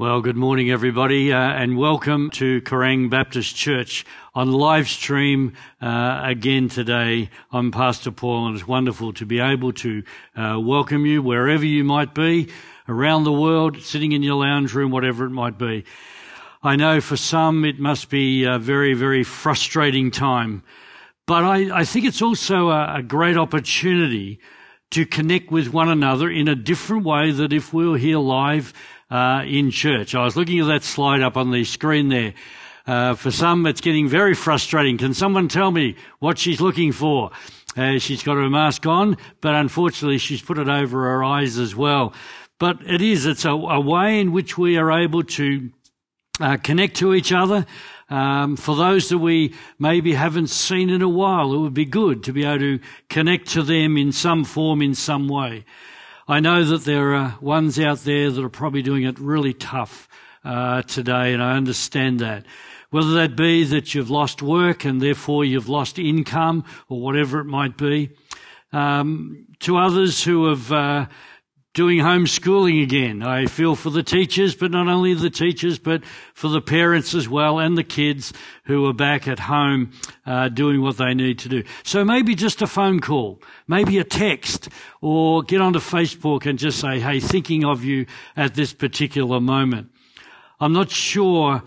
Well, good morning, everybody, uh, and welcome to Kerang Baptist Church on live stream uh, again today. I'm Pastor Paul, and it's wonderful to be able to uh, welcome you wherever you might be around the world, sitting in your lounge room, whatever it might be. I know for some it must be a very, very frustrating time, but I, I think it's also a, a great opportunity to connect with one another in a different way that if we were here live uh, in church. I was looking at that slide up on the screen there. Uh, for some, it's getting very frustrating. Can someone tell me what she's looking for? Uh, she's got her mask on, but unfortunately, she's put it over her eyes as well. But it is, it's a, a way in which we are able to uh, connect to each other. Um, for those that we maybe haven't seen in a while, it would be good to be able to connect to them in some form, in some way. I know that there are ones out there that are probably doing it really tough uh, today, and I understand that. Whether that be that you've lost work and therefore you've lost income or whatever it might be. Um, to others who have uh, doing homeschooling again. I feel for the teachers, but not only the teachers, but for the parents as well and the kids who are back at home uh, doing what they need to do. So maybe just a phone call, maybe a text, or get onto Facebook and just say, hey, thinking of you at this particular moment. I'm not sure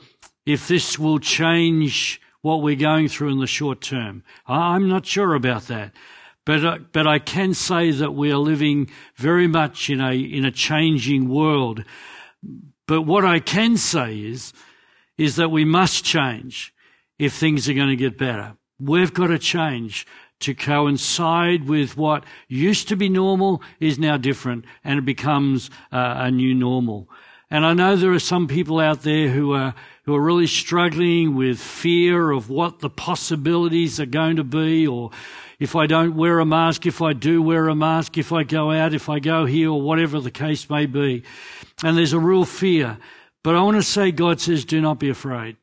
if this will change what we're going through in the short term. I'm not sure about that. But, uh, but I can say that we are living very much in a, in a changing world. But what I can say is, is that we must change if things are going to get better. We've got to change to coincide with what used to be normal is now different and it becomes uh, a new normal. And I know there are some people out there who are, who are really struggling with fear of what the possibilities are going to be or if I don't wear a mask, if I do wear a mask, if I go out, if I go here, or whatever the case may be. And there's a real fear. But I want to say, God says, do not be afraid.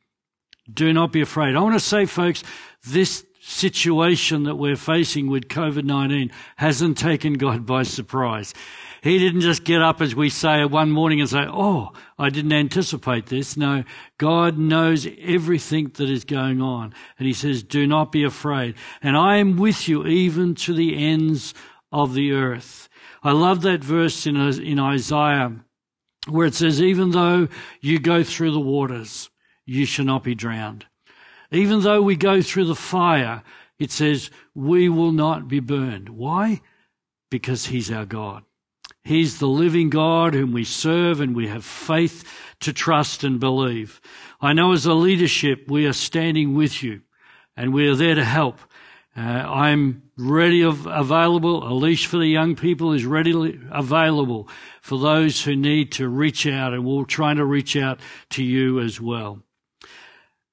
Do not be afraid. I want to say, folks, this situation that we're facing with COVID-19 hasn't taken God by surprise. He didn't just get up, as we say, one morning and say, Oh, I didn't anticipate this. No, God knows everything that is going on. And He says, Do not be afraid. And I am with you even to the ends of the earth. I love that verse in, in Isaiah where it says, Even though you go through the waters, you shall not be drowned. Even though we go through the fire, it says, we will not be burned. Why? Because He's our God. He's the living God whom we serve and we have faith to trust and believe. I know as a leadership, we are standing with you and we are there to help. Uh, I'm ready of, available. A leash for the young people is readily available for those who need to reach out and we're trying to reach out to you as well.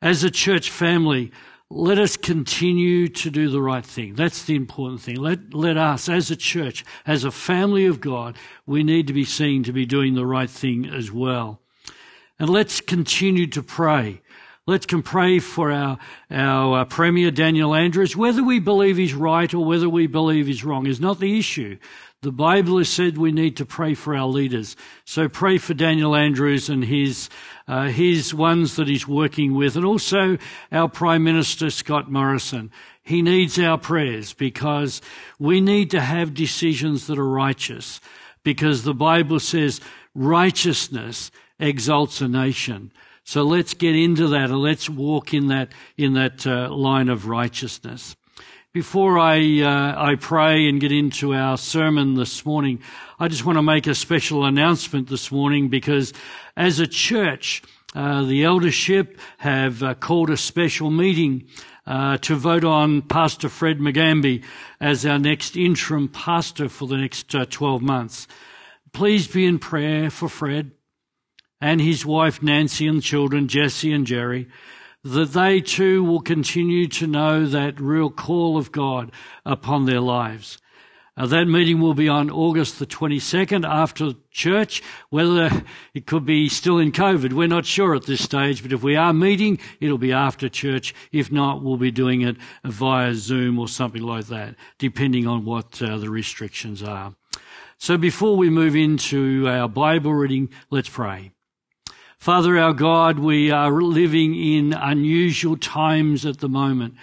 As a church family, let us continue to do the right thing. That's the important thing. Let, let us, as a church, as a family of God, we need to be seen to be doing the right thing as well. And let's continue to pray. Let's can pray for our, our uh, Premier Daniel Andrews. Whether we believe he's right or whether we believe he's wrong is not the issue. The Bible has said we need to pray for our leaders. So pray for Daniel Andrews and his, uh, his ones that he's working with, and also our Prime Minister Scott Morrison. He needs our prayers because we need to have decisions that are righteous because the Bible says righteousness exalts a nation. So let's get into that and let's walk in that, in that uh, line of righteousness. Before I, uh, I pray and get into our sermon this morning, I just want to make a special announcement this morning because as a church, uh, the eldership have uh, called a special meeting uh, to vote on Pastor Fred McGamby as our next interim pastor for the next uh, 12 months. Please be in prayer for Fred and his wife Nancy and children Jesse and Jerry that they too will continue to know that real call of God upon their lives. Uh, that meeting will be on August the 22nd after church. Whether it could be still in COVID, we're not sure at this stage, but if we are meeting, it'll be after church. If not, we'll be doing it via Zoom or something like that, depending on what uh, the restrictions are. So before we move into our Bible reading, let's pray. Father our God, we are living in unusual times at the moment.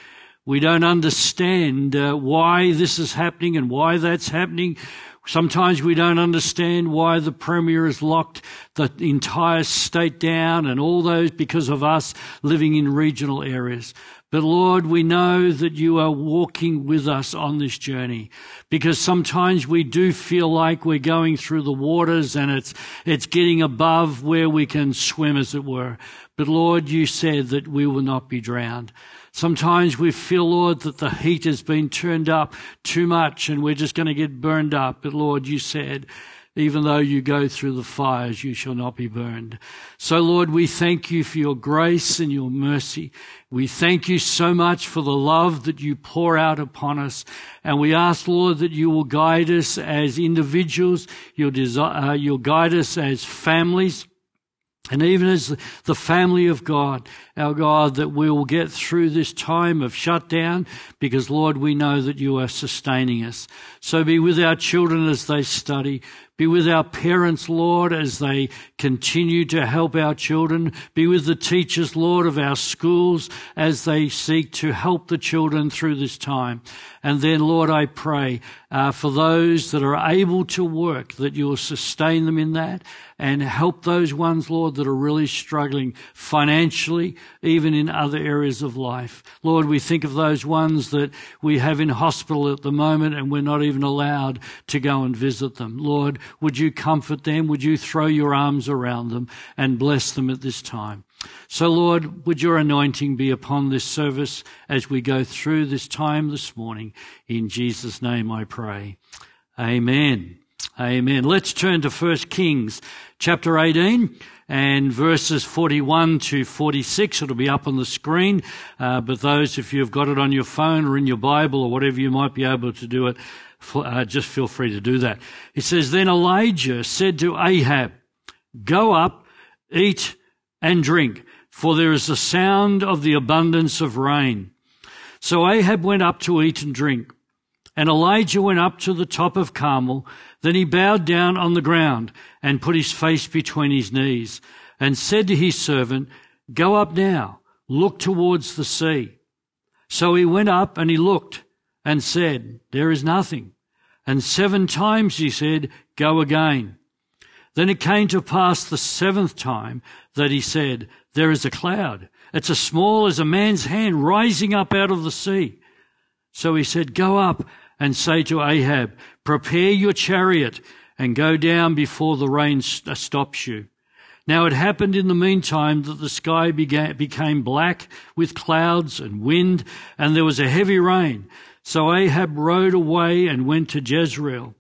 We don't understand uh, why this is happening and why that's happening. Sometimes we don't understand why the Premier has locked the entire state down and all those because of us living in regional areas. But Lord, we know that you are walking with us on this journey because sometimes we do feel like we're going through the waters and it's, it's getting above where we can swim, as it were. But Lord, you said that we will not be drowned. Sometimes we feel, Lord, that the heat has been turned up too much and we're just going to get burned up. But Lord, you said, even though you go through the fires, you shall not be burned. So Lord, we thank you for your grace and your mercy. We thank you so much for the love that you pour out upon us. And we ask, Lord, that you will guide us as individuals. You'll, uh, you'll guide us as families. And even as the family of God, our God, that we will get through this time of shutdown because, Lord, we know that you are sustaining us. So be with our children as they study. Be with our parents, Lord, as they continue to help our children. Be with the teachers, Lord, of our schools as they seek to help the children through this time. And then, Lord, I pray uh, for those that are able to work, that you'll sustain them in that and help those ones, Lord, that are really struggling financially, even in other areas of life. Lord, we think of those ones that we have in hospital at the moment and we're not even allowed to go and visit them. Lord, would you comfort them? Would you throw your arms around them and bless them at this time? So, Lord, would your anointing be upon this service as we go through this time this morning? In Jesus' name I pray. Amen. Amen. Let's turn to 1 Kings chapter 18 and verses 41 to 46. It'll be up on the screen. Uh, but those, if you've got it on your phone or in your Bible or whatever, you might be able to do it. Uh, just feel free to do that. It says, Then Elijah said to Ahab, Go up, eat and drink, for there is the sound of the abundance of rain. So Ahab went up to eat and drink. And Elijah went up to the top of Carmel. Then he bowed down on the ground and put his face between his knees and said to his servant, Go up now, look towards the sea. So he went up and he looked and said, There is nothing. And seven times he said, Go again. Then it came to pass the seventh time that he said, There is a cloud. It's as small as a man's hand rising up out of the sea. So he said, Go up and say to Ahab, Prepare your chariot and go down before the rain uh, stops you. Now it happened in the meantime that the sky began, became black with clouds and wind, and there was a heavy rain. So Ahab rode away and went to Jezreel.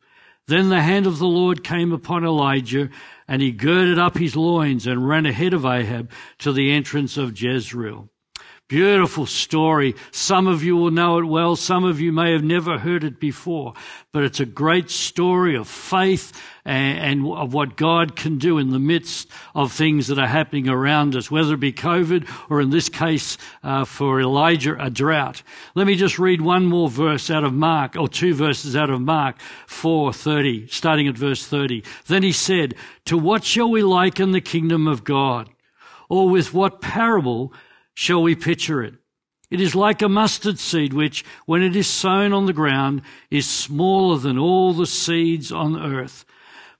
Then the hand of the Lord came upon Elijah, and he girded up his loins and ran ahead of Ahab to the entrance of Jezreel. Beautiful story. Some of you will know it well. Some of you may have never heard it before, but it's a great story of faith and, and, of what God can do in the midst of things that are happening around us, whether it be COVID or in this case, uh, for Elijah, a drought. Let me just read one more verse out of Mark, or two verses out of Mark 4:30, starting at verse 30. Then he said, To what shall we liken the kingdom of God? Or with what parable shall we picture it? It is like a mustard seed, which, when it is sown on the ground, is smaller than all the seeds on earth.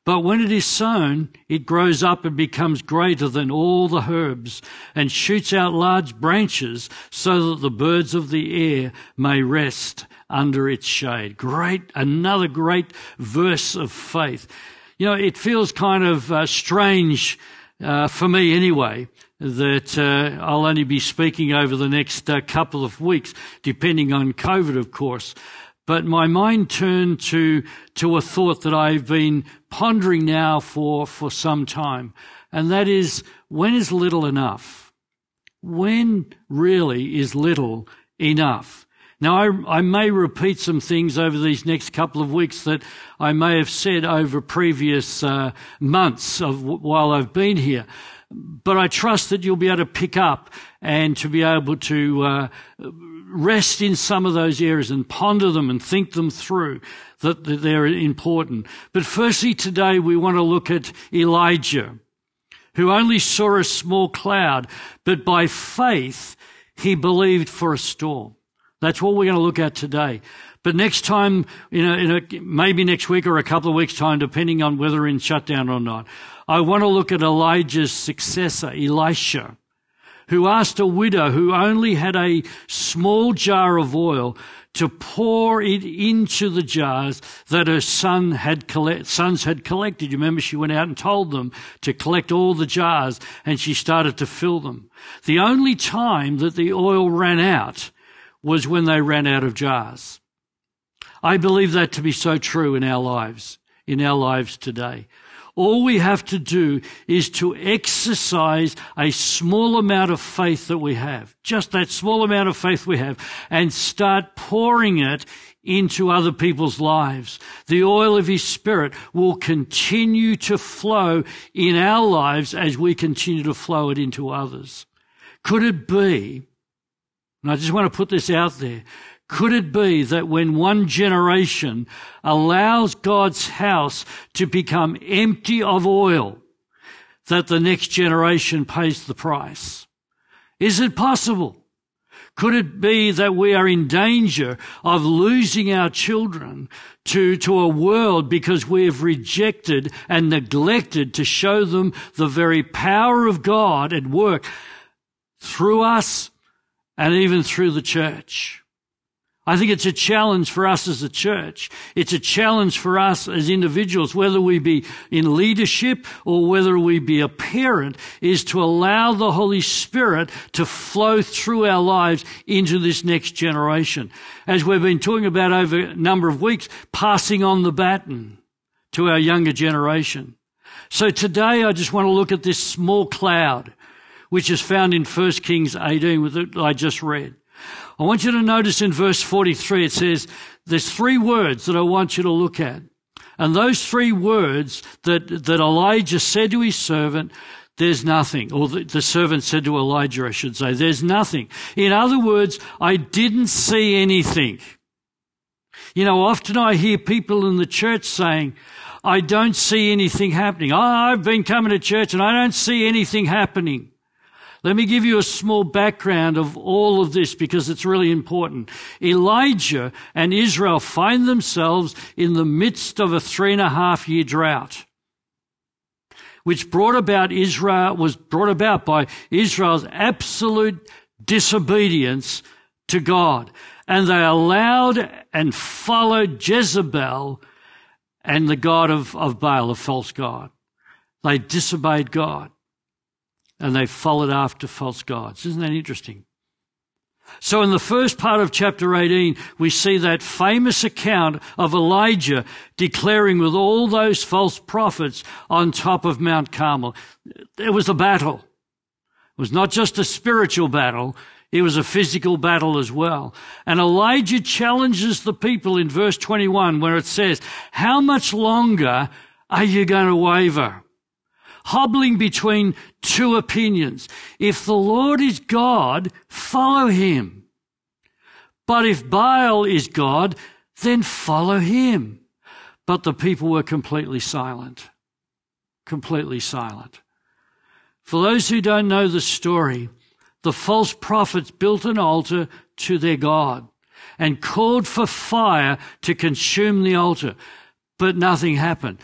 But when it is sown, it grows up and becomes greater than all the herbs, and shoots out large branches, so that the birds of the air may rest under its shade. Great, another great verse of faith. You know, it feels kind of uh, strange uh, for me anyway that uh, I'll only be speaking over the next uh, couple of weeks, depending on COVID, of course. But my mind turned to, to a thought that I've been pondering now for, for some time. And that is, when is little enough? When really is little enough? Now, I, I, may repeat some things over these next couple of weeks that I may have said over previous uh, months of while I've been here but I trust that you'll be able to pick up and to be able to uh, rest in some of those areas and ponder them and think them through, that, that they're important. But firstly, today we want to look at Elijah, who only saw a small cloud, but by faith he believed for a storm. That's what we're going to look at today. But next time, you know, in a, maybe next week or a couple of weeks time, depending on whether in shutdown or not, I want to look at Elijah's successor, Elisha, who asked a widow who only had a small jar of oil to pour it into the jars that her son had collect, sons had collected. You remember she went out and told them to collect all the jars and she started to fill them. The only time that the oil ran out was when they ran out of jars. I believe that to be so true in our lives, in our lives today. All we have to do is to exercise a small amount of faith that we have, just that small amount of faith we have, and start pouring it into other people's lives. The oil of His Spirit will continue to flow in our lives as we continue to flow it into others. Could it be, and I just want to put this out there, could it be that when one generation allows God's house to become empty of oil, that the next generation pays the price? Is it possible? Could it be that we are in danger of losing our children to, to a world because we have rejected and neglected to show them the very power of God at work through us and even through the church? I think it's a challenge for us as a church. It's a challenge for us as individuals, whether we be in leadership or whether we be a parent, is to allow the Holy Spirit to flow through our lives into this next generation. As we've been talking about over a number of weeks, passing on the baton to our younger generation. So today I just want to look at this small cloud, which is found in 1 Kings 18 that I just read. I want you to notice in verse 43, it says, there's three words that I want you to look at. And those three words that, that Elijah said to his servant, there's nothing. Or the, the servant said to Elijah, I should say, there's nothing. In other words, I didn't see anything. You know, often I hear people in the church saying, I don't see anything happening. I've been coming to church and I don't see anything happening. Let me give you a small background of all of this because it's really important. Elijah and Israel find themselves in the midst of a three and a half year drought, which brought about Israel, was brought about by Israel's absolute disobedience to God. And they allowed and followed Jezebel and the God of, of Baal, a false God. They disobeyed God and they followed after false gods. Isn't that interesting? So in the first part of chapter 18, we see that famous account of Elijah declaring with all those false prophets on top of Mount Carmel. There was a battle. It was not just a spiritual battle. It was a physical battle as well. And Elijah challenges the people in verse 21 where it says, how much longer are you going to waver? Hobbling between two opinions. If the Lord is God, follow him. But if Baal is God, then follow him. But the people were completely silent. Completely silent. For those who don't know the story, the false prophets built an altar to their God and called for fire to consume the altar, but nothing happened.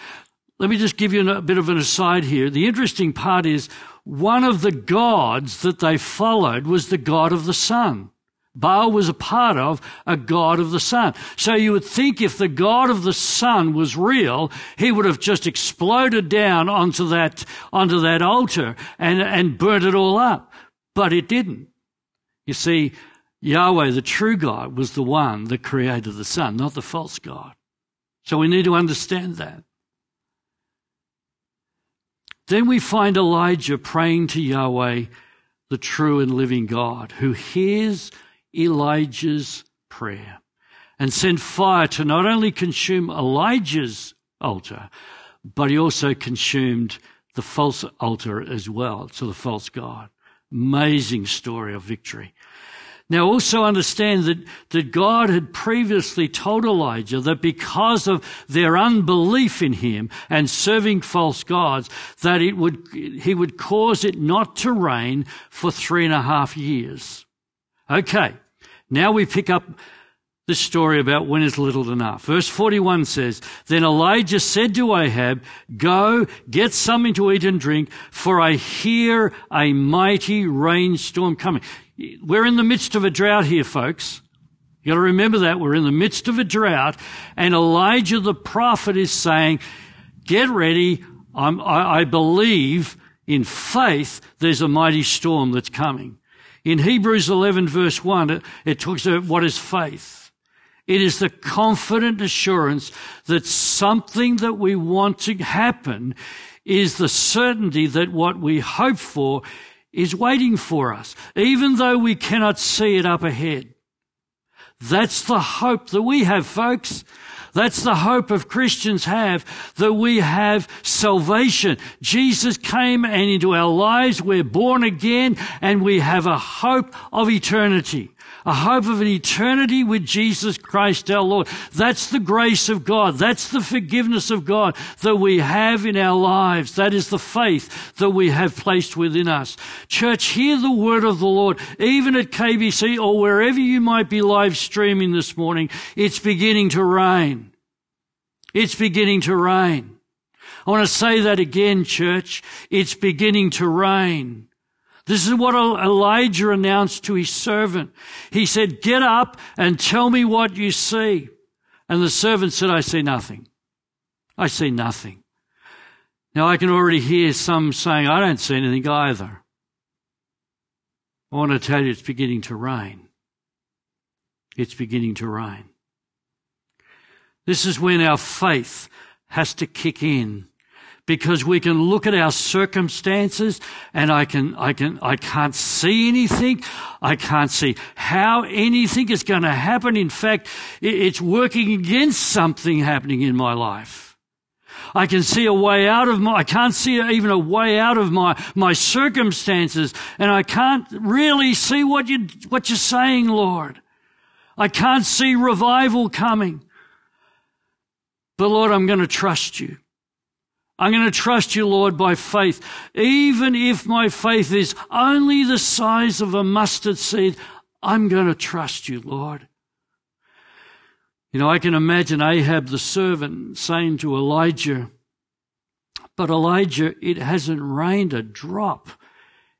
Let me just give you a bit of an aside here. The interesting part is one of the gods that they followed was the god of the sun. Baal was a part of a god of the sun. So you would think if the god of the sun was real, he would have just exploded down onto that, onto that altar and, and burnt it all up. But it didn't. You see, Yahweh, the true God, was the one that created the sun, not the false God. So we need to understand that. Then we find Elijah praying to Yahweh, the true and living God, who hears Elijah's prayer and sent fire to not only consume Elijah's altar, but he also consumed the false altar as well, to the false God. Amazing story of victory. Now also understand that, that God had previously told Elijah that because of their unbelief in him and serving false gods, that it would, he would cause it not to rain for three and a half years. Okay. Now we pick up the story about when is little enough. Verse 41 says, Then Elijah said to Ahab, Go, get something to eat and drink, for I hear a mighty rainstorm coming. We're in the midst of a drought here, folks. You gotta remember that. We're in the midst of a drought, and Elijah the prophet is saying, Get ready. I, I believe in faith there's a mighty storm that's coming. In Hebrews 11 verse 1, it, it talks about what is faith. It is the confident assurance that something that we want to happen is the certainty that what we hope for is waiting for us, even though we cannot see it up ahead. That's the hope that we have, folks. That's the hope of Christians have, that we have salvation. Jesus came and into our lives, we're born again, and we have a hope of eternity a hope of an eternity with Jesus Christ our Lord. That's the grace of God. That's the forgiveness of God that we have in our lives. That is the faith that we have placed within us. Church, hear the word of the Lord. Even at KBC or wherever you might be live streaming this morning, it's beginning to rain. It's beginning to rain. I want to say that again, church. It's beginning to rain. This is what Elijah announced to his servant. He said, Get up and tell me what you see. And the servant said, I see nothing. I see nothing. Now I can already hear some saying, I don't see anything either. I want to tell you it's beginning to rain. It's beginning to rain. This is when our faith has to kick in because we can look at our circumstances and I can, I can, I can't see anything. I can't see how anything is going to happen. In fact, it's working against something happening in my life. I can see a way out of my, I can't see even a way out of my, my circumstances and I can't really see what you, what you're saying, Lord. I can't see revival coming. But Lord, I'm going to trust you. I'm going to trust you, Lord, by faith. Even if my faith is only the size of a mustard seed, I'm going to trust you, Lord. You know, I can imagine Ahab the servant saying to Elijah, but Elijah, it hasn't rained a drop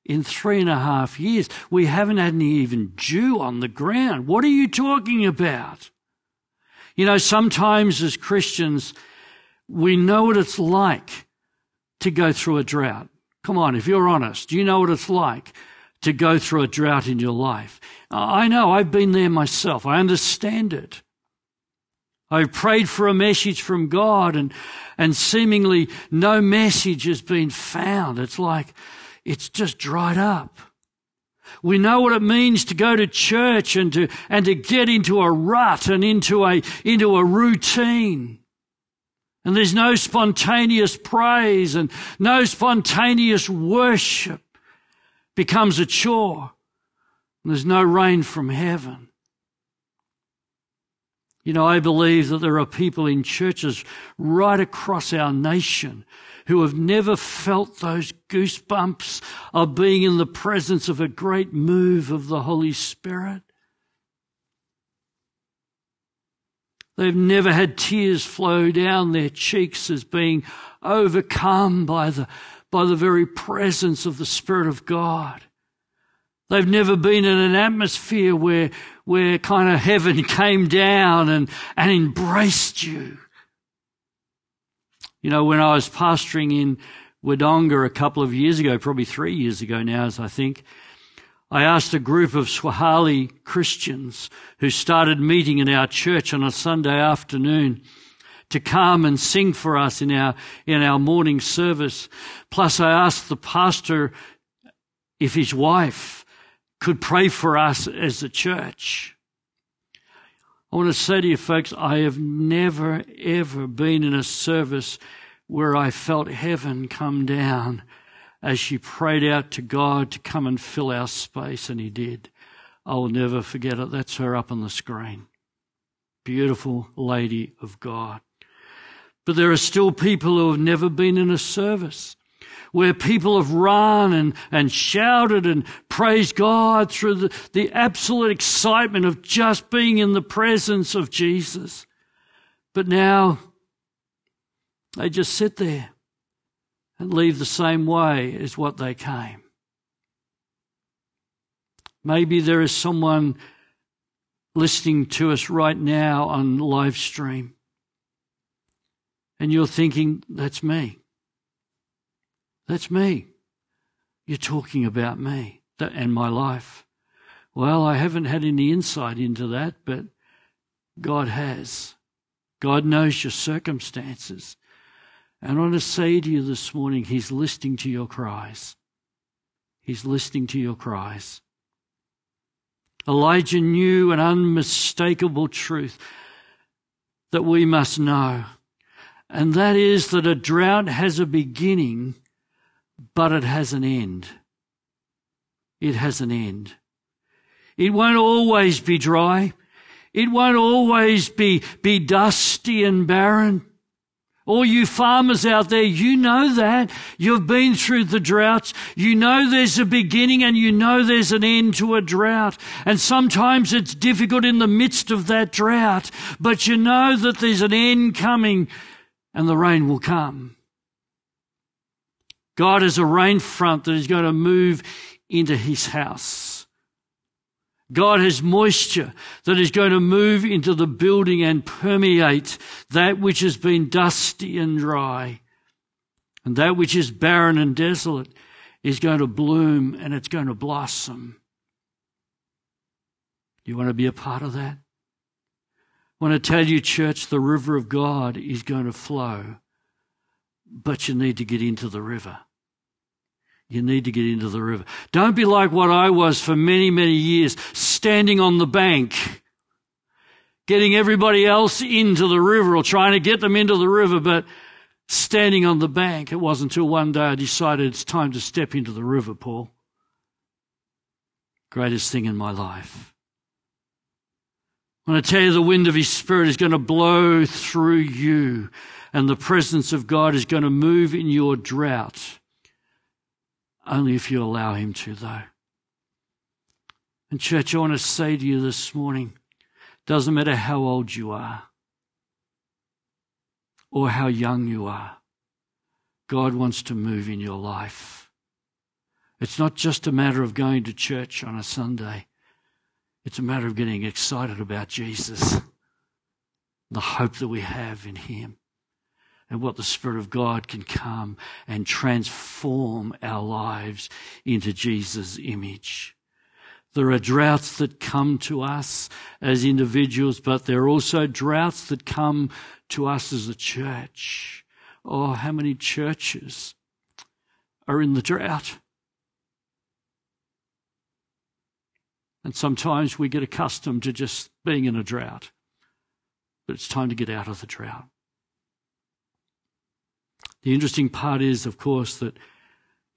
in three and a half years. We haven't had any even dew on the ground. What are you talking about? You know, sometimes as Christians, we know what it's like to go through a drought. Come on, if you're honest, you know what it's like to go through a drought in your life? I know, I've been there myself. I understand it. I've prayed for a message from God and, and seemingly no message has been found. It's like it's just dried up. We know what it means to go to church and to, and to get into a rut and into a, into a routine. And there's no spontaneous praise and no spontaneous worship becomes a chore. And there's no rain from heaven. You know, I believe that there are people in churches right across our nation who have never felt those goosebumps of being in the presence of a great move of the Holy Spirit. They've never had tears flow down their cheeks as being overcome by the, by the very presence of the Spirit of God. They've never been in an atmosphere where, where kind of heaven came down and, and embraced you. You know, when I was pastoring in Wodonga a couple of years ago, probably three years ago now, as I think, I asked a group of Swahili Christians who started meeting in our church on a Sunday afternoon to come and sing for us in our, in our morning service. Plus I asked the pastor if his wife could pray for us as a church. I want to say to you folks, I have never ever been in a service where I felt heaven come down as she prayed out to God to come and fill our space, and He did. I will never forget it. That's her up on the screen. Beautiful lady of God. But there are still people who have never been in a service where people have run and, and shouted and praised God through the, the absolute excitement of just being in the presence of Jesus. But now they just sit there and leave the same way as what they came. Maybe there is someone listening to us right now on live stream and you're thinking, that's me. That's me. You're talking about me and my life. Well, I haven't had any insight into that, but God has. God knows your circumstances. And I want to say to you this morning, He's listening to your cries. He's listening to your cries. Elijah knew an unmistakable truth that we must know, and that is that a drought has a beginning, but it has an end. It has an end. It won't always be dry. It won't always be, be dusty and barren. All you farmers out there, you know that. You've been through the droughts. You know there's a beginning and you know there's an end to a drought. And sometimes it's difficult in the midst of that drought, but you know that there's an end coming and the rain will come. God is a rain front that is going to move into his house. God has moisture that is going to move into the building and permeate that which has been dusty and dry. And that which is barren and desolate is going to bloom and it's going to blossom. You want to be a part of that? I want to tell you, church, the river of God is going to flow, but you need to get into the river. You need to get into the river. Don't be like what I was for many, many years, standing on the bank, getting everybody else into the river or trying to get them into the river, but standing on the bank. It wasn't until one day I decided it's time to step into the river, Paul. Greatest thing in my life. I want to tell you the wind of His Spirit is going to blow through you, and the presence of God is going to move in your drought. Only if you allow Him to, though. And, church, I want to say to you this morning doesn't matter how old you are or how young you are, God wants to move in your life. It's not just a matter of going to church on a Sunday, it's a matter of getting excited about Jesus, the hope that we have in Him and what the Spirit of God can come and transform our lives into Jesus' image. There are droughts that come to us as individuals, but there are also droughts that come to us as a church. Oh, how many churches are in the drought? And sometimes we get accustomed to just being in a drought. But it's time to get out of the drought. The interesting part is, of course, that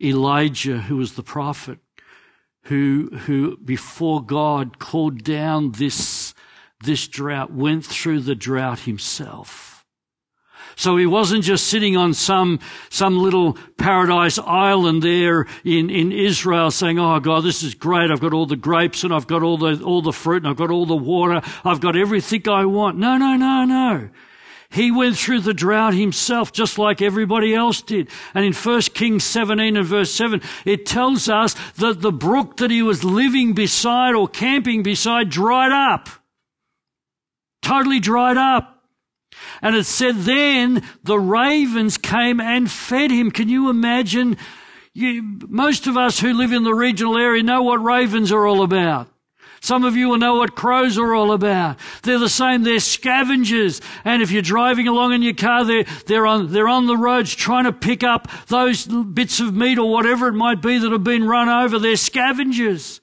Elijah, who was the prophet, who, who before God called down this, this drought, went through the drought himself. So he wasn't just sitting on some, some little paradise island there in, in Israel saying, Oh God, this is great. I've got all the grapes and I've got all the, all the fruit and I've got all the water. I've got everything I want. No, no, no, no. He went through the drought himself just like everybody else did. And in 1 Kings 17 and verse 7, it tells us that the brook that he was living beside or camping beside dried up. Totally dried up. And it said then the ravens came and fed him. Can you imagine? You, most of us who live in the regional area know what ravens are all about. Some of you will know what crows are all about. They're the same. They're scavengers. And if you're driving along in your car, they're, they're on, they're on the roads trying to pick up those bits of meat or whatever it might be that have been run over. They're scavengers.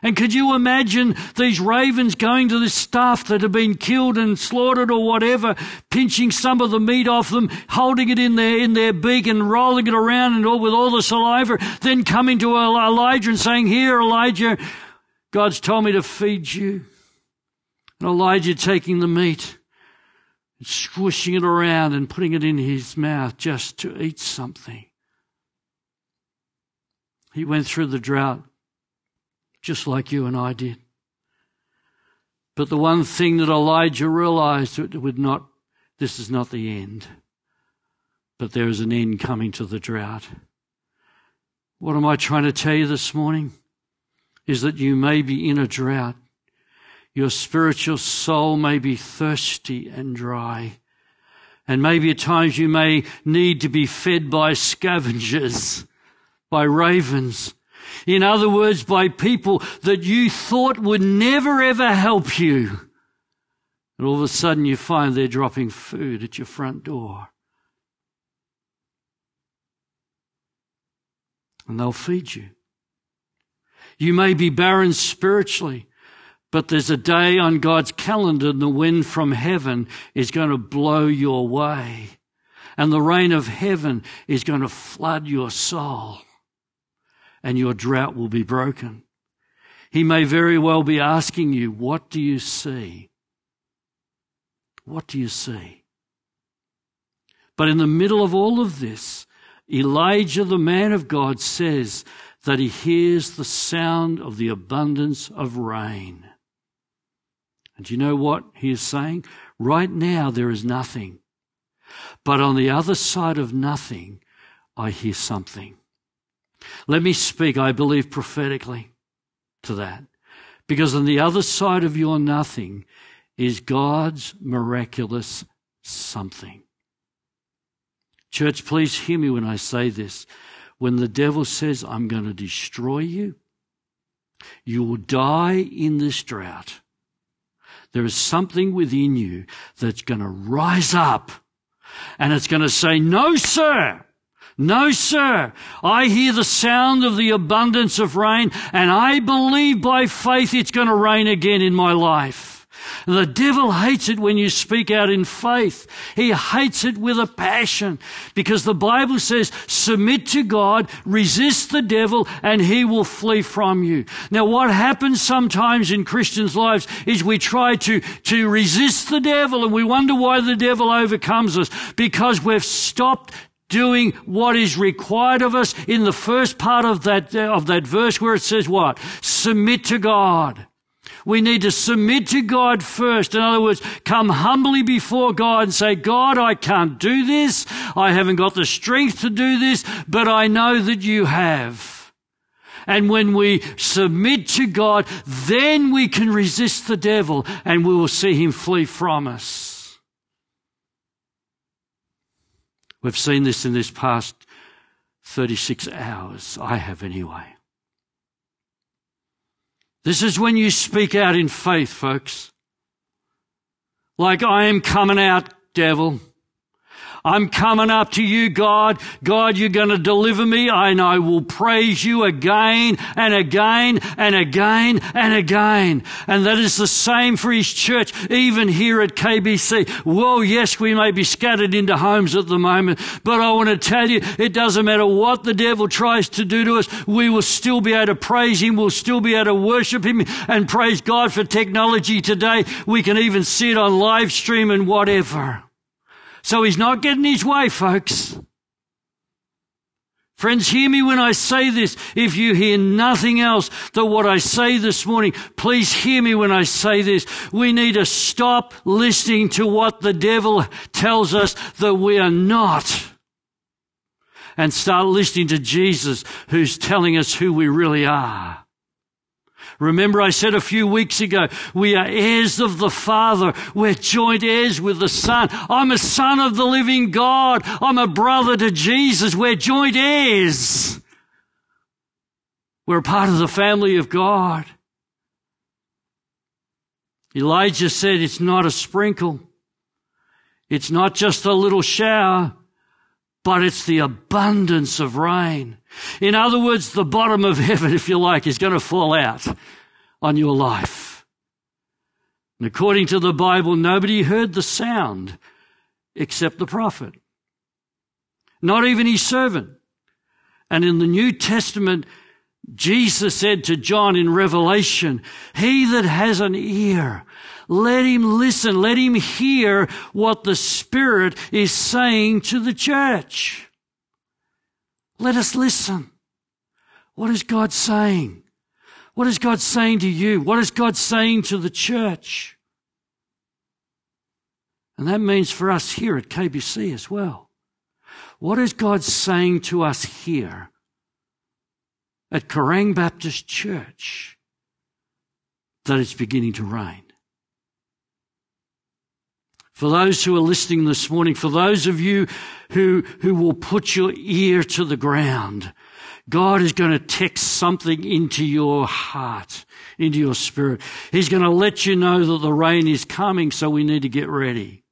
And could you imagine these ravens going to this stuff that have been killed and slaughtered or whatever, pinching some of the meat off them, holding it in their, in their beak and rolling it around and all with all the saliva, then coming to Elijah and saying, here, Elijah, God's told me to feed you. And Elijah taking the meat and squishing it around and putting it in his mouth just to eat something. He went through the drought just like you and I did. But the one thing that Elijah realized it would not, this is not the end, but there is an end coming to the drought. What am I trying to tell you this morning? Is that you may be in a drought. Your spiritual soul may be thirsty and dry. And maybe at times you may need to be fed by scavengers, by ravens. In other words, by people that you thought would never ever help you. And all of a sudden you find they're dropping food at your front door. And they'll feed you. You may be barren spiritually. But there's a day on God's calendar and the wind from heaven is going to blow your way. And the rain of heaven is going to flood your soul. And your drought will be broken. He may very well be asking you, what do you see? What do you see? But in the middle of all of this, Elijah, the man of God, says that he hears the sound of the abundance of rain. And do you know what he is saying? Right now there is nothing. But on the other side of nothing, I hear something. Let me speak, I believe, prophetically to that. Because on the other side of your nothing is God's miraculous something. Church, please hear me when I say this. When the devil says, I'm going to destroy you, you will die in this drought. There is something within you that's going to rise up and it's going to say, no, sir. No, sir. I hear the sound of the abundance of rain and I believe by faith it's going to rain again in my life. The devil hates it when you speak out in faith. He hates it with a passion because the Bible says, submit to God, resist the devil, and he will flee from you. Now, what happens sometimes in Christians' lives is we try to, to resist the devil and we wonder why the devil overcomes us because we've stopped doing what is required of us in the first part of that, of that verse where it says what? Submit to God. We need to submit to God first. In other words, come humbly before God and say, God, I can't do this. I haven't got the strength to do this, but I know that you have. And when we submit to God, then we can resist the devil and we will see him flee from us. We've seen this in this past 36 hours. I have anyway. This is when you speak out in faith, folks. Like, I am coming out, devil. I'm coming up to you, God. God, you're going to deliver me and I will praise you again and again and again and again. And that is the same for his church, even here at KBC. Well, yes, we may be scattered into homes at the moment, but I want to tell you, it doesn't matter what the devil tries to do to us. We will still be able to praise him. We'll still be able to worship him and praise God for technology today. We can even see it on live stream and whatever. So he's not getting his way, folks. Friends, hear me when I say this. If you hear nothing else than what I say this morning, please hear me when I say this. We need to stop listening to what the devil tells us that we are not and start listening to Jesus who's telling us who we really are. Remember I said a few weeks ago, we are heirs of the Father. We're joint heirs with the Son. I'm a son of the living God. I'm a brother to Jesus. We're joint heirs. We're a part of the family of God. Elijah said it's not a sprinkle. It's not just a little shower, but it's the abundance of rain. In other words, the bottom of heaven, if you like, is going to fall out on your life. And according to the Bible, nobody heard the sound except the prophet. Not even his servant. And in the New Testament, Jesus said to John in Revelation, he that has an ear, let him listen, let him hear what the Spirit is saying to the church. Let us listen. What is God saying? What is God saying to you? What is God saying to the church? And that means for us here at KBC as well. What is God saying to us here at Kerang Baptist Church that it's beginning to rain? For those who are listening this morning, for those of you who, who will put your ear to the ground God is going to text something into your heart, into your spirit. He's going to let you know that the rain is coming, so we need to get ready.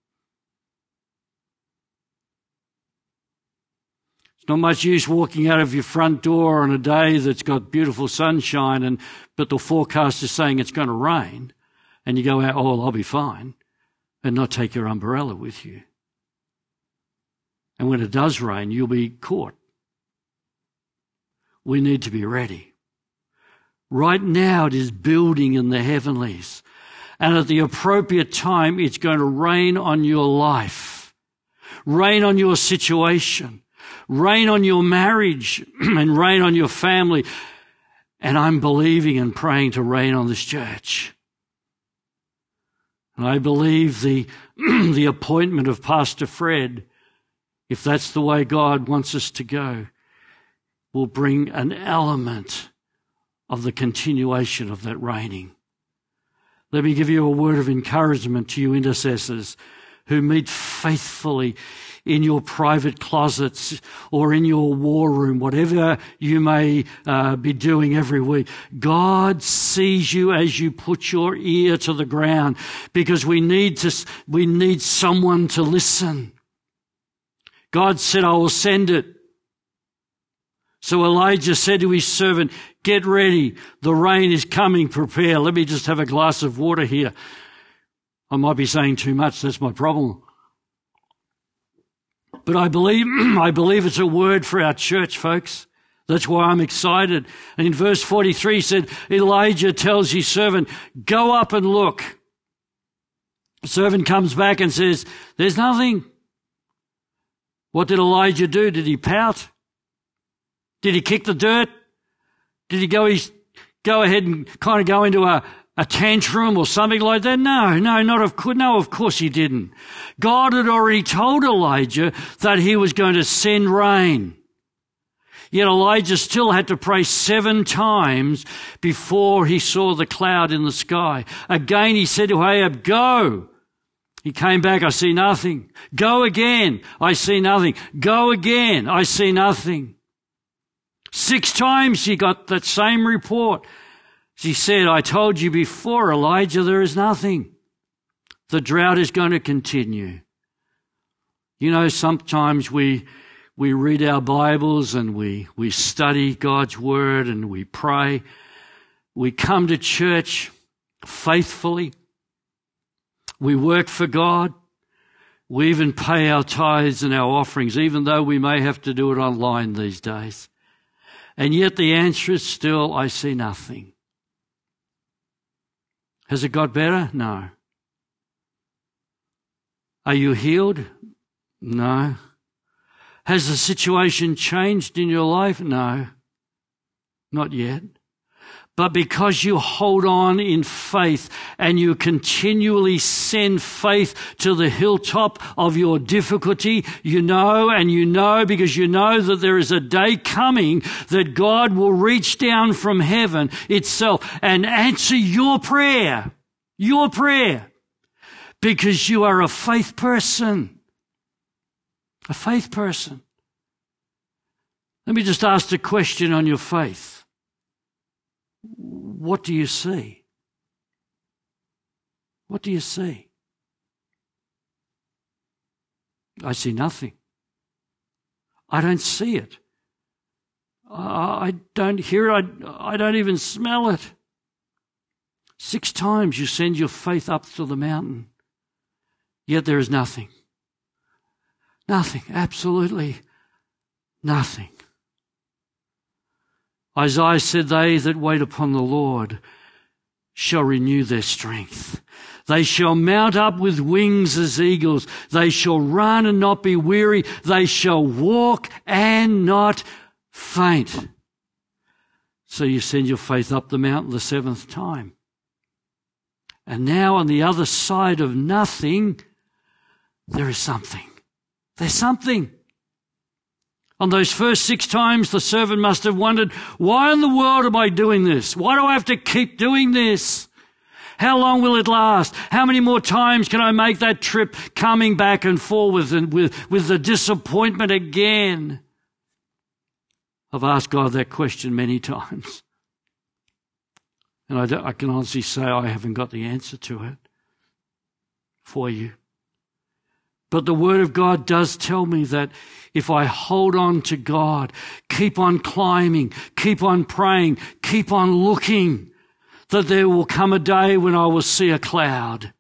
It's not much use walking out of your front door on a day that's got beautiful sunshine and, but the forecast is saying it's going to rain and you go out, oh, I'll be fine and not take your umbrella with you. And when it does rain, you'll be caught we need to be ready. Right now, it is building in the heavenlies. And at the appropriate time, it's going to rain on your life, rain on your situation, rain on your marriage, and rain on your family. And I'm believing and praying to rain on this church. And I believe the, the appointment of Pastor Fred, if that's the way God wants us to go, will bring an element of the continuation of that reigning. Let me give you a word of encouragement to you intercessors who meet faithfully in your private closets or in your war room, whatever you may uh, be doing every week. God sees you as you put your ear to the ground because we need to, we need someone to listen. God said, I will send it. So Elijah said to his servant, Get ready. The rain is coming. Prepare. Let me just have a glass of water here. I might be saying too much. That's my problem. But I believe, I believe it's a word for our church, folks. That's why I'm excited. And in verse 43 said, Elijah tells his servant, go up and look. The servant comes back and says, there's nothing. What did Elijah do? Did he pout? Did he kick the dirt? Did he go, his, go ahead and kind of go into a, a tantrum or something like that? No, no, not of course. No, of course he didn't. God had already told Elijah that he was going to send rain. Yet Elijah still had to pray seven times before he saw the cloud in the sky. Again, he said to Ahab, go. He came back, I see nothing. Go again, I see nothing. Go again, I see nothing. Six times he got that same report. He said, I told you before, Elijah, there is nothing. The drought is going to continue. You know, sometimes we, we read our Bibles and we, we study God's Word and we pray. We come to church faithfully. We work for God. We even pay our tithes and our offerings, even though we may have to do it online these days. And yet the answer is still, I see nothing. Has it got better? No. Are you healed? No. Has the situation changed in your life? No. Not yet but because you hold on in faith and you continually send faith to the hilltop of your difficulty, you know and you know because you know that there is a day coming that God will reach down from heaven itself and answer your prayer, your prayer, because you are a faith person, a faith person. Let me just ask a question on your faith. What do you see? What do you see? I see nothing. I don't see it. I don't hear it. I don't even smell it. Six times you send your faith up to the mountain, yet there is nothing. Nothing. Absolutely nothing. Isaiah said, They that wait upon the Lord shall renew their strength. They shall mount up with wings as eagles. They shall run and not be weary. They shall walk and not faint. So you send your faith up the mountain the seventh time. And now on the other side of nothing, there is something. There's something. On those first six times, the servant must have wondered, why in the world am I doing this? Why do I have to keep doing this? How long will it last? How many more times can I make that trip coming back and forth and with, with the disappointment again? I've asked God that question many times. And I, I can honestly say I haven't got the answer to it for you. But the Word of God does tell me that if I hold on to God, keep on climbing, keep on praying, keep on looking, that there will come a day when I will see a cloud.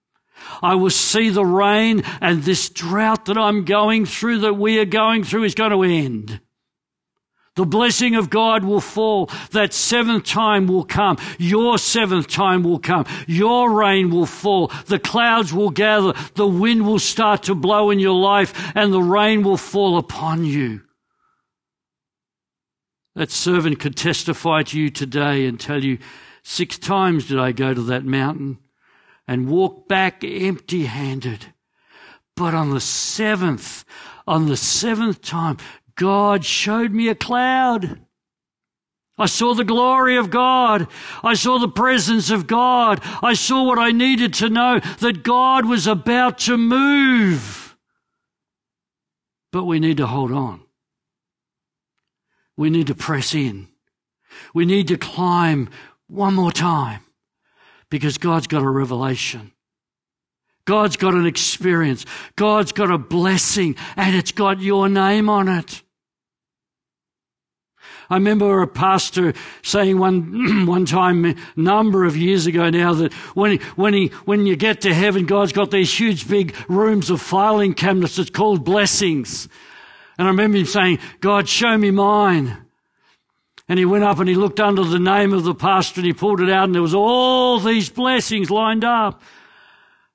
I will see the rain and this drought that I'm going through, that we are going through is going to end. The blessing of God will fall. That seventh time will come. Your seventh time will come. Your rain will fall. The clouds will gather. The wind will start to blow in your life and the rain will fall upon you. That servant could testify to you today and tell you, six times did I go to that mountain and walk back empty handed. But on the seventh, on the seventh time, God showed me a cloud. I saw the glory of God. I saw the presence of God. I saw what I needed to know that God was about to move. But we need to hold on. We need to press in. We need to climb one more time because God's got a revelation. God's got an experience. God's got a blessing and it's got your name on it. I remember a pastor saying one, one time, a number of years ago now, that when, he, when, he, when you get to heaven, God's got these huge big rooms of filing cabinets that's called blessings. And I remember him saying, God, show me mine. And he went up and he looked under the name of the pastor and he pulled it out and there was all these blessings lined up.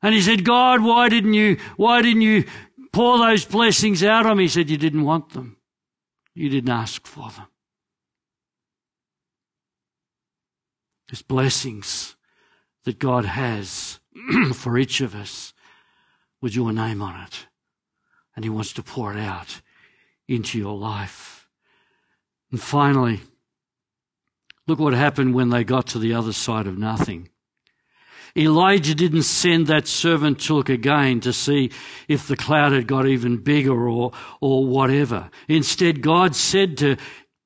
And he said, God, why didn't you, why didn't you pour those blessings out on me? He said, you didn't want them. You didn't ask for them. There's blessings that God has for each of us with your name on it. And He wants to pour it out into your life. And finally, look what happened when they got to the other side of nothing. Elijah didn't send that servant to look again to see if the cloud had got even bigger or, or whatever. Instead, God said to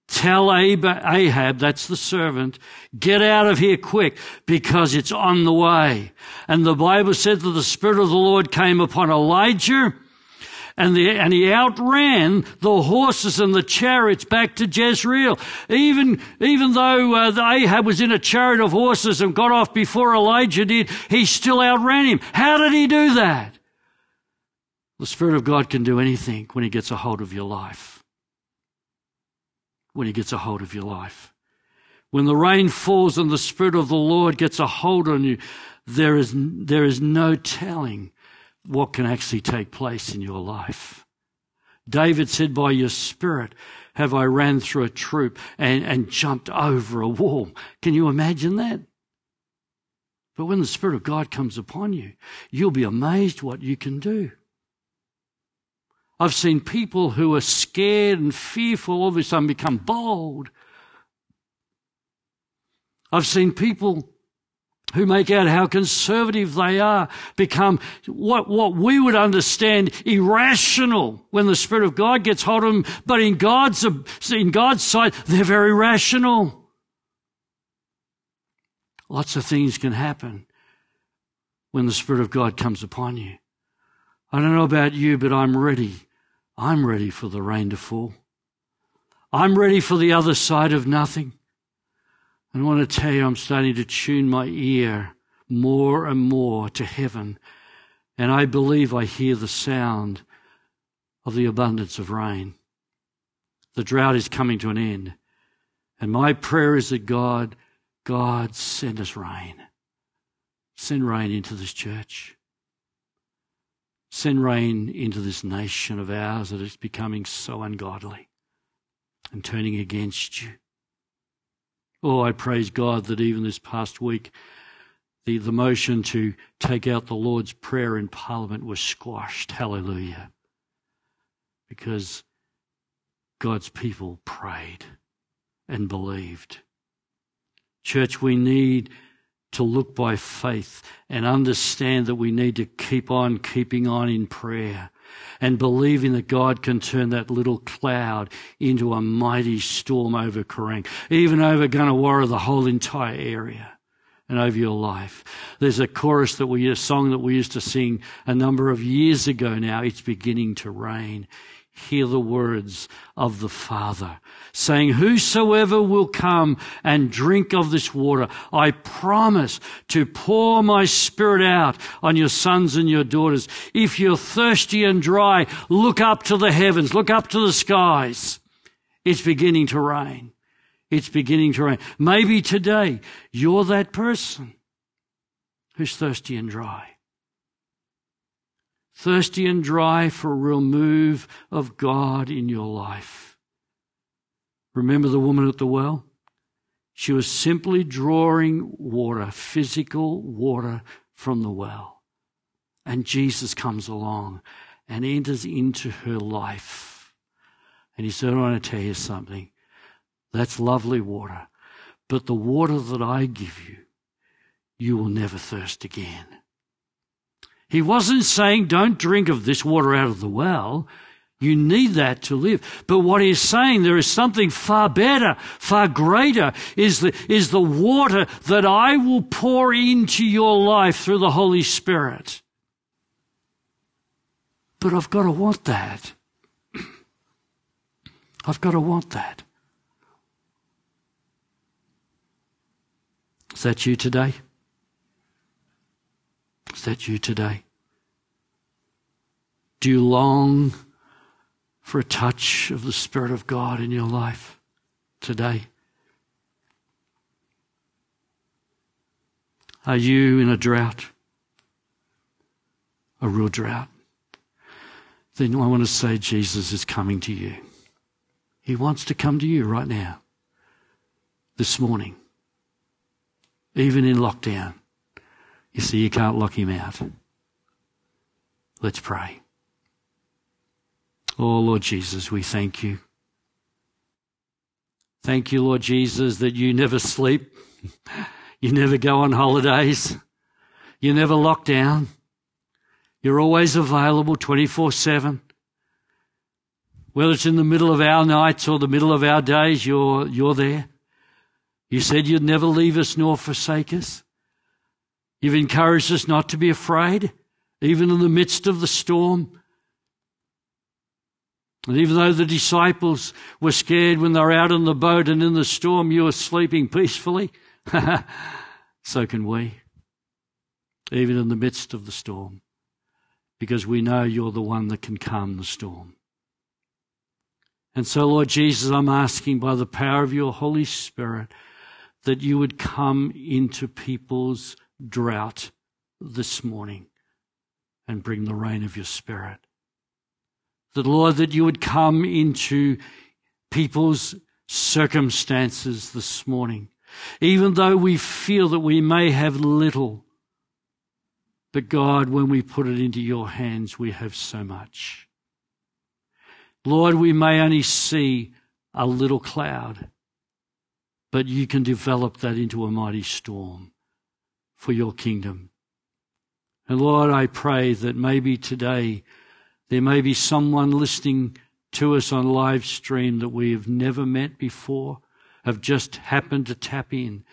Tell Ahab, that's the servant, get out of here quick because it's on the way. And the Bible said that the Spirit of the Lord came upon Elijah and, the, and he outran the horses and the chariots back to Jezreel. Even, even though uh, Ahab was in a chariot of horses and got off before Elijah did, he still outran him. How did he do that? The Spirit of God can do anything when he gets a hold of your life when he gets a hold of your life. When the rain falls and the Spirit of the Lord gets a hold on you, there is, there is no telling what can actually take place in your life. David said, by your Spirit have I ran through a troop and, and jumped over a wall. Can you imagine that? But when the Spirit of God comes upon you, you'll be amazed what you can do. I've seen people who are scared and fearful all of a sudden become bold. I've seen people who make out how conservative they are become what, what we would understand irrational when the Spirit of God gets hold of them. But in God's, in God's sight, they're very rational. Lots of things can happen when the Spirit of God comes upon you. I don't know about you, but I'm ready I'm ready for the rain to fall. I'm ready for the other side of nothing. And I want to tell you, I'm starting to tune my ear more and more to heaven. And I believe I hear the sound of the abundance of rain. The drought is coming to an end. And my prayer is that God, God, send us rain. Send rain into this church. Send rain into this nation of ours that is becoming so ungodly and turning against you. Oh, I praise God that even this past week, the, the motion to take out the Lord's Prayer in Parliament was squashed. Hallelujah. Because God's people prayed and believed. Church, we need to look by faith and understand that we need to keep on keeping on in prayer and believing that God can turn that little cloud into a mighty storm over Kerang, even over Gannawarra, the whole entire area and over your life. There's a chorus that we, a song that we used to sing a number of years ago now. It's beginning to rain hear the words of the Father, saying, Whosoever will come and drink of this water, I promise to pour my Spirit out on your sons and your daughters. If you're thirsty and dry, look up to the heavens, look up to the skies. It's beginning to rain. It's beginning to rain. Maybe today you're that person who's thirsty and dry thirsty and dry for a real move of God in your life. Remember the woman at the well? She was simply drawing water, physical water from the well. And Jesus comes along and enters into her life. And he said, I want to tell you something. That's lovely water. But the water that I give you, you will never thirst again. He wasn't saying don't drink of this water out of the well. You need that to live. But what he's saying, there is something far better, far greater, is the, is the water that I will pour into your life through the Holy Spirit. But I've got to want that. I've got to want that. Is that you today? That you today? Do you long for a touch of the Spirit of God in your life today? Are you in a drought? A real drought? Then I want to say Jesus is coming to you. He wants to come to you right now, this morning, even in lockdown. You see, you can't lock him out. Let's pray. Oh, Lord Jesus, we thank you. Thank you, Lord Jesus, that you never sleep. You never go on holidays. You never lock down. You're always available 24 7. Whether it's in the middle of our nights or the middle of our days, you're, you're there. You said you'd never leave us nor forsake us. You've encouraged us not to be afraid, even in the midst of the storm. And even though the disciples were scared when they were out in the boat and in the storm, you were sleeping peacefully. so can we, even in the midst of the storm, because we know you're the one that can calm the storm. And so, Lord Jesus, I'm asking by the power of your Holy Spirit that you would come into people's drought this morning and bring the rain of your Spirit. That, Lord, that you would come into people's circumstances this morning, even though we feel that we may have little. But God, when we put it into your hands, we have so much. Lord, we may only see a little cloud, but you can develop that into a mighty storm for your kingdom. And Lord, I pray that maybe today there may be someone listening to us on live stream that we have never met before, have just happened to tap in,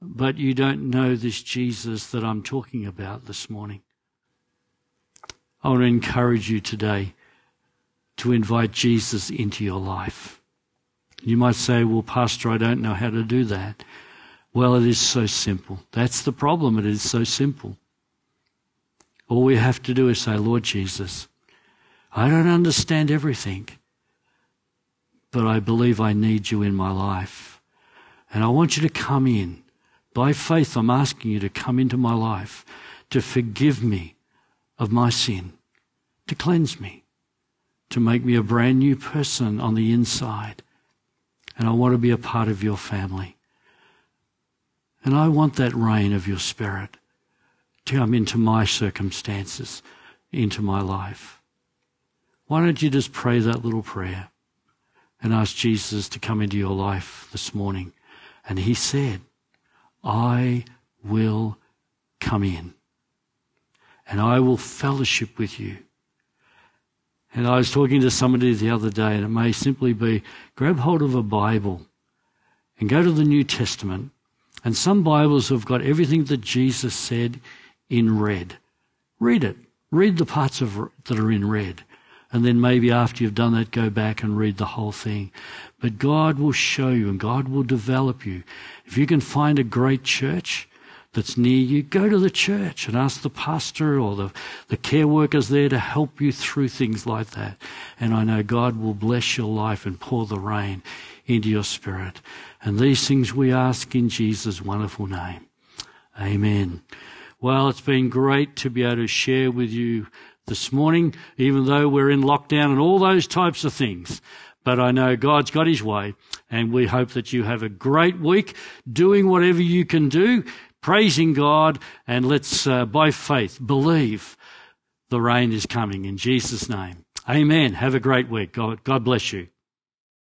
but you don't know this Jesus that I'm talking about this morning. I want to encourage you today to invite Jesus into your life. You might say, well, Pastor, I don't know how to do that. Well, it is so simple. That's the problem. It is so simple. All we have to do is say, Lord Jesus, I don't understand everything, but I believe I need you in my life. And I want you to come in. By faith, I'm asking you to come into my life, to forgive me of my sin, to cleanse me, to make me a brand new person on the inside. And I want to be a part of your family. And I want that reign of your spirit to come into my circumstances, into my life. Why don't you just pray that little prayer and ask Jesus to come into your life this morning? And he said, I will come in and I will fellowship with you. And I was talking to somebody the other day, and it may simply be grab hold of a Bible and go to the New Testament. And some Bibles have got everything that Jesus said in red. Read it. Read the parts of that are in red. And then maybe after you've done that, go back and read the whole thing. But God will show you and God will develop you. If you can find a great church that's near you, go to the church and ask the pastor or the, the care workers there to help you through things like that. And I know God will bless your life and pour the rain into your spirit. And these things we ask in Jesus' wonderful name. Amen. Well, it's been great to be able to share with you this morning, even though we're in lockdown and all those types of things. But I know God's got his way and we hope that you have a great week doing whatever you can do, praising God and let's, uh, by faith, believe the rain is coming in Jesus' name. Amen. Have a great week. God, God bless you.